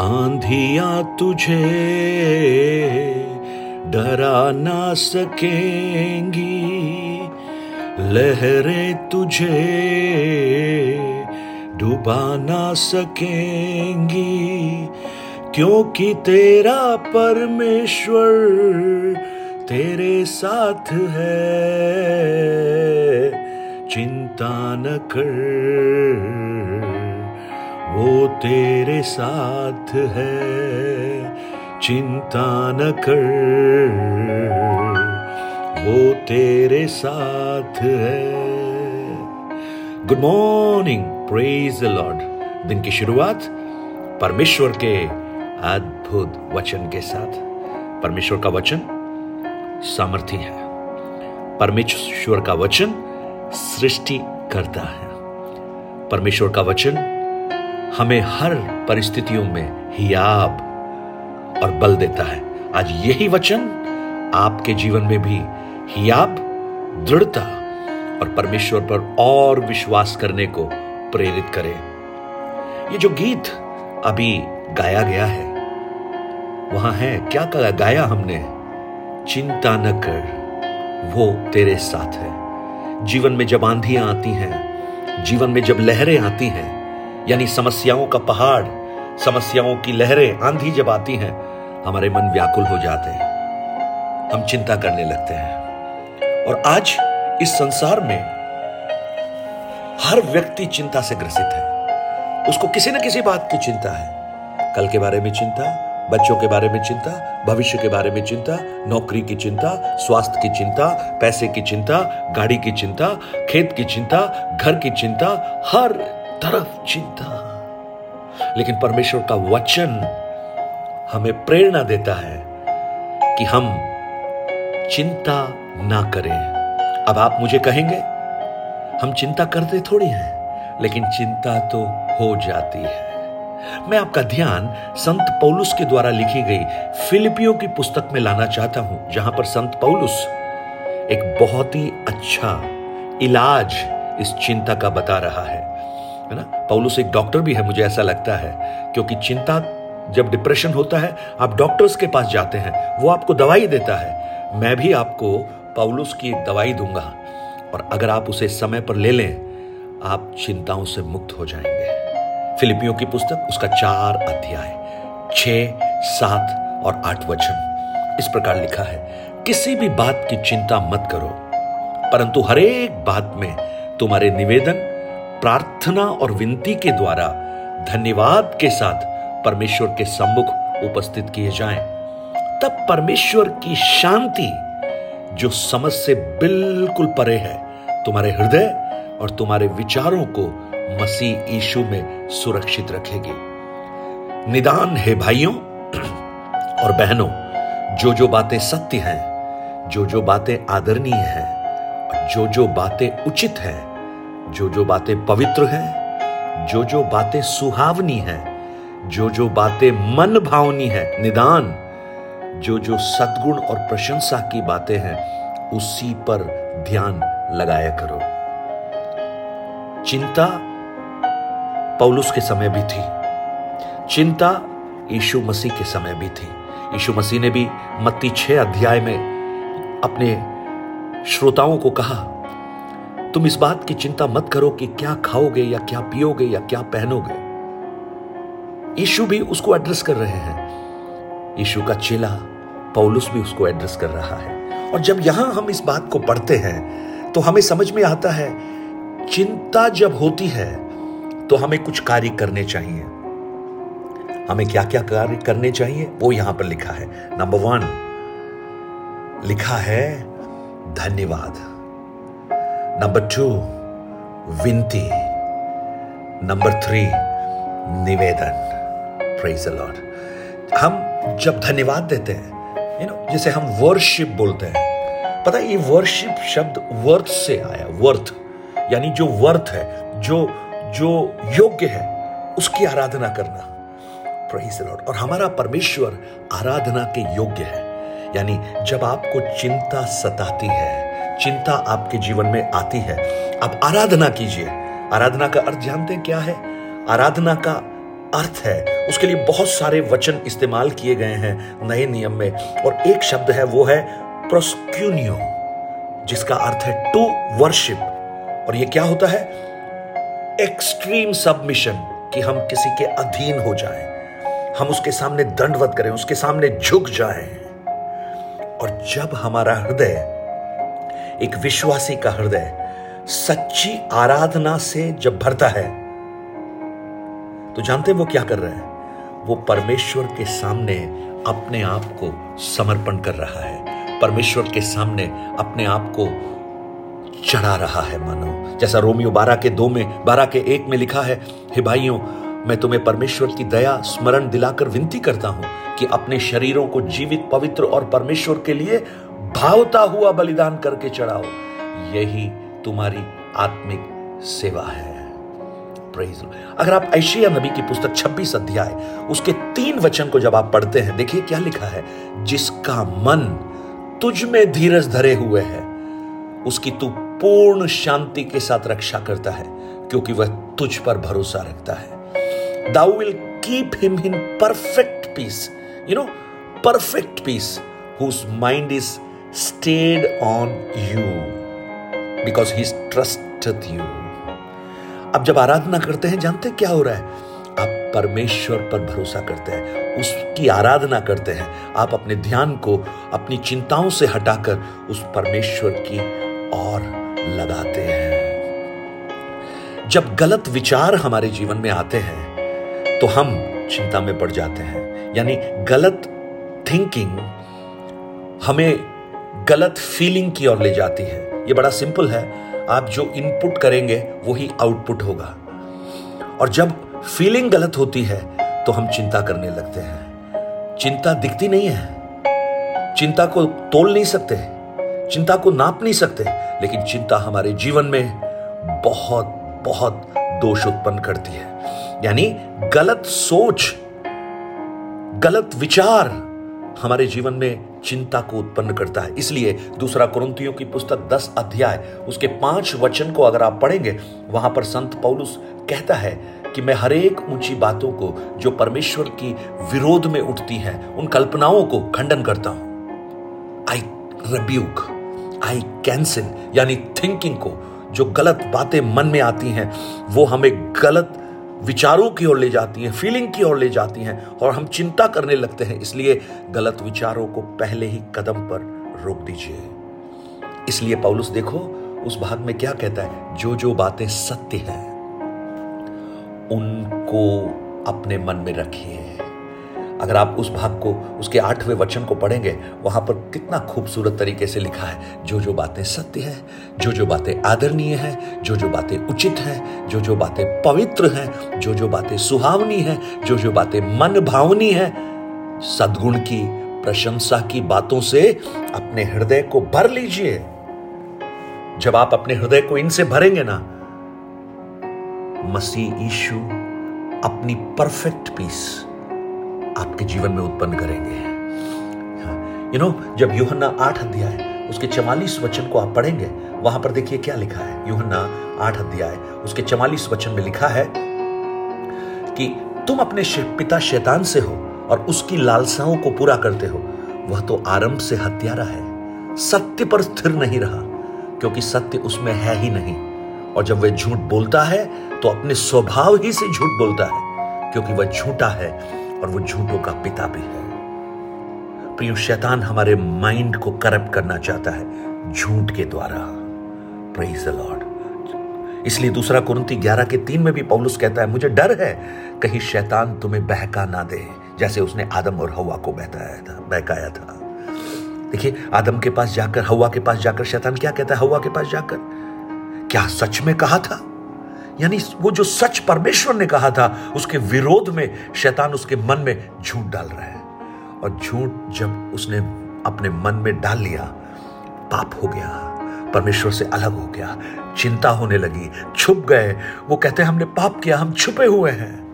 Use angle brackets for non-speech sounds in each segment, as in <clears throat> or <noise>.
आंधिया तुझे, डरा ना सकेंगी। लहरें तुझे, डुबा ना सकेंगी। क्योंकि तेरा परमेश्वर तेरे साथ है, चिंता न कर। वो तेरे साथ है। चिंता न कर। वो तेरे साथ है। Good morning praise the Lord दिन की शुरुआत परमेश्वर के अद्भुत वचन के साथ। परमेश्वर का वचन सामर्थ्य है। परमेश्वर का वचन सृष्टि करता है। परमेश्वर का वचन हमें हर परिस्थितियों में हियाब और बल देता है। आज यही वचन आपके जीवन में भी हियाब, दृढ़ता और परमेश्वर पर और विश्वास करने को प्रेरित करे। ये जो गीत अभी गाया गया है, वहाँ है, क्या गाया हमने, चिंता न कर, वो तेरे साथ है। जीवन में जब आंधियाँ आती हैं, जीवन में जब लहरें आती हैं यानी समस्याओं का पहाड़, समस्याओं की लहरें आंधी जब आती हैं, हमारे मन व्याकुल हो जाते हैं। हम चिंता करने लगते हैं। और आज इस संसार में हर व्यक्ति चिंता से ग्रसित है। उसको किसी न किसी बात की चिंता है। कल के बारे में चिंता, बच्चों के बारे में चिंता, भविष्य के बारे में चिंता, नौकरी की चिंता, स्वास्थ्य की चिंता, पैसे की चिंता, गाड़ी की चिंता, खेत की चिंता, घर की चिंता, हर तरफ़ चिंता। लेकिन परमेश्वर का वचन हमें प्रेरणा देता है कि हम चिंता ना करें। अब आप मुझे कहेंगे, हम चिंता करते थोड़ी हैं, लेकिन चिंता तो हो जाती है। मैं आपका ध्यान संत पौलुस के द्वारा लिखी गई फिलिपियो की पुस्तक में लाना चाहता हूँ, जहाँ पर संत पौलुस एक बहुत ही अच्छा इलाज इस चिंता का बता रहा है। है ना? पौलुस एक डॉक्टर भी है, मुझे ऐसा लगता है। क्योंकि चिंता जब डिप्रेशन होता है, आप डॉक्टर्स के पास जाते हैं, वो आपको दवाई देता है। मैं भी आपको पौलुस की एक दवाई दूँगा। और अगर आप उसे समय पर ले लें, आप चिंताओं से मुक्त हो जाएँगे। फिलिपियों की पुस्तक, उसका चार अध्याय छ सात और आठ वचन। इस प्रकार लिखा है, किसी भी बात की चिंता मत करो, परंतु हरेक बात में तुम्हारे निवेदन प्रार्थना और विनती के द्वारा धन्यवाद के साथ परमेश्वर के सम्मुख उपस्थित किए जाएँ। तब परमेश्वर की शांति जो समझ से बिल्कुल परे है, तुम्हारे हृदय और तुम्हारे विचारों को मसीह यीशु में सुरक्षित रखेगी। निदान है भाइयों <clears throat> और बहनों जो जो बातें सत्य हैं जो जो बातें आदरणीय हैं जो जो बातें उचित हैं जो जो बातें पवित्र हैं जो जो बातें सुहावनी हैं जो जो बातें मन भावनी है, निदान जो जो सद्गुण और प्रशंसा की बातें हैं, उसी पर ध्यान लगाया करो। चिंता पौलुस के समय भी थी। चिंता यीशु मसीह के समय भी थी। यीशु मसीह ने भी मत्ती छह अध्याय में अपने श्रोताओं को कहा तुम इस बात की चिंता मत करो कि क्या खाओगे या क्या पियोगे या क्या पहनोगे। यीशु भी उसको एड्रेस कर रहे हैं। यीशु का चेला पौलुस भी उसको एड्रेस कर रहा है। और जब यहाँ हम इस बात को पढ़ते हैं तो हमें समझ में आता है, चिंता जब होती है तो हमें कुछ कार्य करने चाहिए। हमें क्या क्या कार्य करने चाहिए, वो यहाँ पर लिखा है। नंबर वन लिखा है धन्यवाद। नंबर टू विनती नंबर थ्री निवेदन प्रेज लॉर्ड हम जब धन्यवाद देते हैं यू नो जैसे हम वर्शिप बोलते हैं, पता है ये वर्शिप शब्द वर्थ से आया वर्थ यानी जो वर्थ है, जो जो योग्य है, उसकी आराधना करना। प्रेज लॉर्ड और हमारा परमेश्वर आराधना के योग्य है, यानी जब आपको चिंता सताती है चिंता आपके जीवन में आती है। आप आराधना कीजिए। आराधना का अर्थ जानते हैं क्या है? आराधना का अर्थ है, उसके लिए बहुत सारे वचन इस्तेमाल किए गए हैं नए नियम में, और एक शब्द है, वो है प्रोस्क्यूनियो जिसका अर्थ है टू वर्शिप और ये क्या होता है? एक्सट्रीम सबमिशन कि हम किसी के अधीन हो जाएँ। हम उसके सामने दंडवत करें, उसके सामने झुक जाएँ। और जब हमारा हृदय एक विश्वासी का हृदय सच्ची आराधना से जब भरता है तो जानते वो क्या कर रहे हैं? वो परमेश्वर के सामने अपने आप को समर्पण कर रहा है। परमेश्वर के सामने अपने आप को चढ़ा रहा है, मानो। जैसा रोमियो बारह के दो में, बारह के एक में लिखा है, हे भाइयों, मैं तुम्हें परमेश्वर की दया, स्मरण दिलाकर विनती करता हूँ कि अपने शरीरों को जीवित, पवित्र और परमेश्वर के लिए भावता हुआ बलिदान करके चढ़ाओ। यही तुम्हारी आत्मिक सेवा है। अगर आप ऐशिया नबी की पुस्तक 26 अध्याय, उसके तीन वचन को जब आप पढ़ते हैं, देखिए क्या लिखा है। जिसका मन तुझ में धीरज धरे हुए है, उसकी तू पूर्ण शांति के साथ रक्षा करता है, क्योंकि वह तुझ पर भरोसा रखता है। Thou will keep him in perfect peace you know perfect peace whose mind is stayed on you because he trusted you अब जब आराधना करते हैं, जानते हैं क्या हो रहा है? आप परमेश्वर पर भरोसा करते हैं, उसकी आराधना करते हैं। आप अपने ध्यान को, अपनी चिंताओं से हटाकर उस परमेश्वर की ओर लगाते हैं। जब गलत विचार हमारे जीवन में आते हैं तो हम चिंता में पड़ जाते हैं। यानी गलत थिंकिंग हमें गलत फीलिंग की ओर ले जाती है। ये बड़ा सिंपल है। आप जो इनपुट करेंगे, वही आउटपुट होगा। और जब फीलिंग गलत होती है तो हम चिंता करने लगते हैं। चिंता दिखती नहीं है। चिंता को तोल नहीं सकते। चिंता को नाप नहीं सकते। लेकिन चिंता हमारे जीवन में बहुत बहुत दोष उत्पन्न करती है। यानी गलत सोच, गलत विचार हमारे जीवन में चिंता को उत्पन्न करता है। इसलिए दूसरा कुरुतियों की पुस्तक दस अध्याय, उसके पाँच वचन को अगर आप पढ़ेंगे, वहाँ पर संत पौलुस कहता है कि मैं हरेक ऊँची बातों को जो परमेश्वर की विरोध में उठती हैं, उन कल्पनाओं को खंडन करता हूँ। आई रब्यूक आई कैंसिल यानी थिंकिंग को, जो गलत बातें मन में आती हैं, वो हमें गलत विचारों की ओर ले जाती हैं फीलिंग की ओर ले जाती हैं और हम चिंता करने लगते हैं। इसलिए गलत विचारों को पहले ही कदम पर रोक दीजिए। इसलिए पौलुस, देखो, उस भाग में क्या कहता है? जो जो बातें सत्य हैं, उनको अपने मन में रखिए। अगर आप उस भाग को, उसके आठवें वचन को पढ़ेंगे, वहाँ पर कितना खूबसूरत तरीके से लिखा है जो जो बातें सत्य है जो जो बातें आदरणीय हैं जो जो बातें उचित हैं जो जो बातें पवित्र हैं जो जो बातें सुहावनी हैं जो जो बातें मन भावनी है, सदगुण की, प्रशंसा की बातों से अपने हृदय को भर लीजिए। जब आप अपने हृदय को इनसे भरेंगे ना, मसीह ईशु अपनी परफेक्ट पीस आपके जीवन में उत्पन्न करेंगे। यू नो जब यूहन्ना आठ अध्याय, उसके चवालीस वचन को आप पढ़ेंगे, वहाँ पर देखिए क्या लिखा है। यूहन्ना आठ अध्याय, उसके चवालीस वचन में लिखा है कि तुम अपने पिता शैतान से हो और उसकी लालसाओं को पूरा करते हो। वह तो आरंभ से हत्यारा है। सत्य पर स्थिर नहीं रहा, क्योंकि सत्य उसमें है ही नहीं। और जब वह झूठ बोलता है तो अपने स्वभाव ही से झूठ बोलता है, क्योंकि वह झूठा है। और वो झूठों का पिता भी है। प्रियो, शैतान हमारे माइंड को करप्ट करना चाहता है, झूठ के द्वारा। प्रेज द लॉर्ड इसलिए दूसरा कुरंती ग्यारह के तीन में भी पौलुस कहता है, मुझे डर है, कहीं शैतान तुम्हें बहका ना दे, जैसे उसने आदम और हवा को बहकाया था बहकाया था। देखिए, आदम के पास जाकर, हवा के पास जाकर, शैतान क्या कहता है, हवा के पास जाकर? क्या सच में कहा था? यानी वो जो सच परमेश्वर ने कहा था, उसके विरोध में शैतान उसके मन में झूठ डाल रहा है। और झूठ जब उसने अपने मन में डाल लिया, पाप हो गया, परमेश्वर से अलग हो गया, चिंता होने लगी, छुप गए। वो कहते हैं, हमने पाप किया, हम छुपे हुए हैं।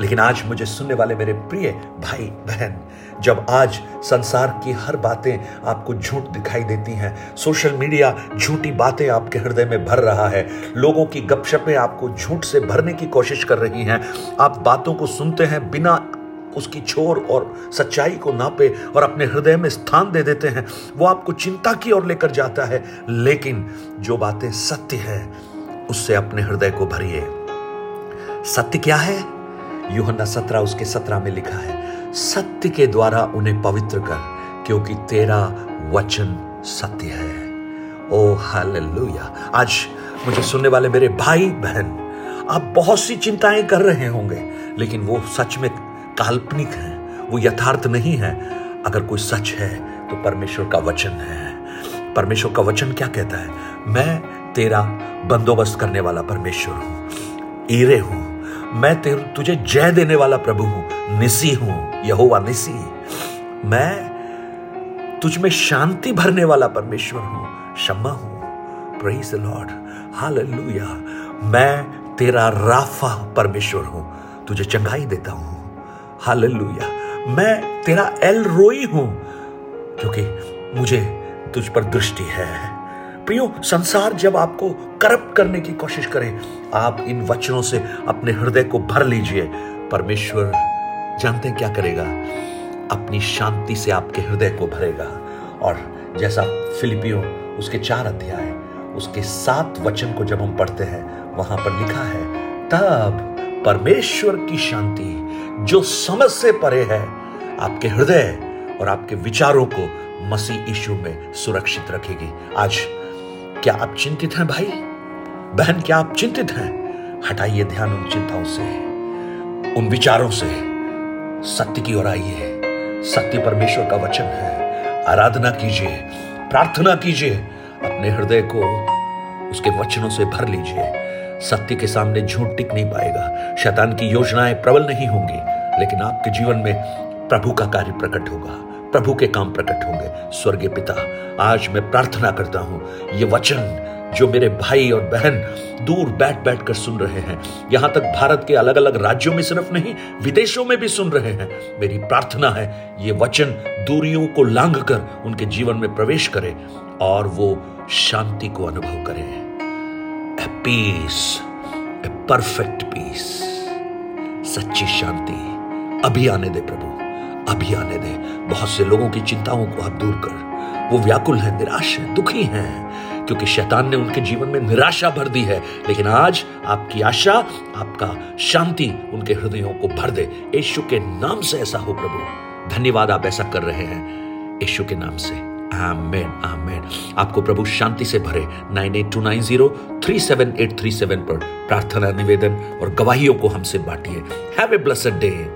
लेकिन आज मुझे सुनने वाले मेरे प्रिय भाई बहन, जब आज संसार की हर बातें आपको झूठ दिखाई देती हैं, सोशल मीडिया झूठी बातें आपके हृदय में भर रहा है, लोगों की गपशपें आपको झूठ से भरने की कोशिश कर रही हैं, आप बातों को सुनते हैं बिना उसकी छोर और सच्चाई को नापे और अपने हृदय में स्थान दे देते हैं, वो आपको चिंता की ओर लेकर जाता है, लेकिन जो बातें सत्य है, उससे अपने हृदय को भरिए। सत्य क्या है? यूहन्ना सत्रह उसके सत्रह में लिखा है, सत्य के द्वारा उन्हें पवित्र कर, क्योंकि तेरा वचन सत्य है। Oh hallelujah. आज मुझे सुनने वाले मेरे भाई, बहन, आप बहुत सी चिंताएँ कर रहे होंगे, लेकिन वो सच में काल्पनिक है, वो यथार्थ नहीं है। अगर कोई सच है तो परमेश्वर का वचन है। परमेश्वर का वचन क्या कहता है? मैं तेरा बंदोबस्त करने वाला परमेश्वर हूँ, ईरे हूँ मैं तेरे, तुझे जय देने वाला प्रभु हूँ, निसी हूँ, यहोवा निसी। मैं तुझ में शांति भरने वाला परमेश्वर हूँ क्षमा हूँ। प्रेज लॉर्ड हालेलुया मैं तेरा राफा परमेश्वर हूँ, तुझे चंगाई देता हूँ। हालेलुया मैं तेरा एल रोई हूँ, क्योंकि मुझे तुझ पर दृष्टि है। प्रियो, संसार जब आपको करप्ट करने की कोशिश करे, आप इन वचनों से अपने हृदय को भर लीजिए। परमेश्वर जानते क्या करेगा? अपनी शांति से आपके हृदय को भरेगा। और जैसा फिलिपियो, उसके चार अध्याय, उसके सात वचन को जब हम पढ़ते हैं, वहाँ पर लिखा है, तब परमेश्वर की शांति, जो समझ से परे है, आपके हृदय और आपके विचारों को मसीह यीशु में सुरक्षित रखेगी। आज क्या आप चिंतित हैं भाई? बहन, क्या आप चिंतित हैं? हटाइए ध्यान उन चिंताओं से। उन विचारों से। सत्य की ओर आइए। सत्य परमेश्वर का वचन है। आराधना कीजिए। प्रार्थना कीजिए। अपने हृदय को उसके वचनों से भर लीजिए। सत्य के सामने झूठ टिक नहीं पाएगा। शैतान की योजनाएँ प्रबल नहीं होंगी, लेकिन आपके जीवन में प्रभु का कार्य प्रकट होगा। प्रभु के काम प्रकट होंगे। स्वर्गीय पिता, आज मैं प्रार्थना करता हूँ, ये वचन जो मेरे भाई और बहन दूर बैठ बैठ कर सुन रहे हैं, यहाँ तक भारत के अलग अलग राज्यों में सिर्फ़ नहीं, विदेशों में भी सुन रहे हैं। मेरी प्रार्थना है, ये वचन दूरियों को लांग कर उनके जीवन में प्रवेश करे और वो शांति को अनुभव करें। A peace a perfect peace सच्ची शांति अभी आने दे प्रभु। अभी आने दे। बहुत से लोगों की चिंताओं को आप दूर कर। वो व्याकुल है, निराश है, दुखी हैं, क्योंकि शैतान ने उनके जीवन में निराशा भर दी है। लेकिन आज आपकी आशा, आपका शांति उनके हृदयों को भर दे। यीशु के नाम से ऐसा हो, प्रभु। धन्यवाद आप ऐसा कर रहे हैं। यीशु के नाम से। आमेन आमेन। आपको प्रभु शांति से भरे। Nine eight two nine zero three seven eight three seven पर प्रार्थना, निवेदन और गवाहियों को हमसे बांटिए। Have a blessed day.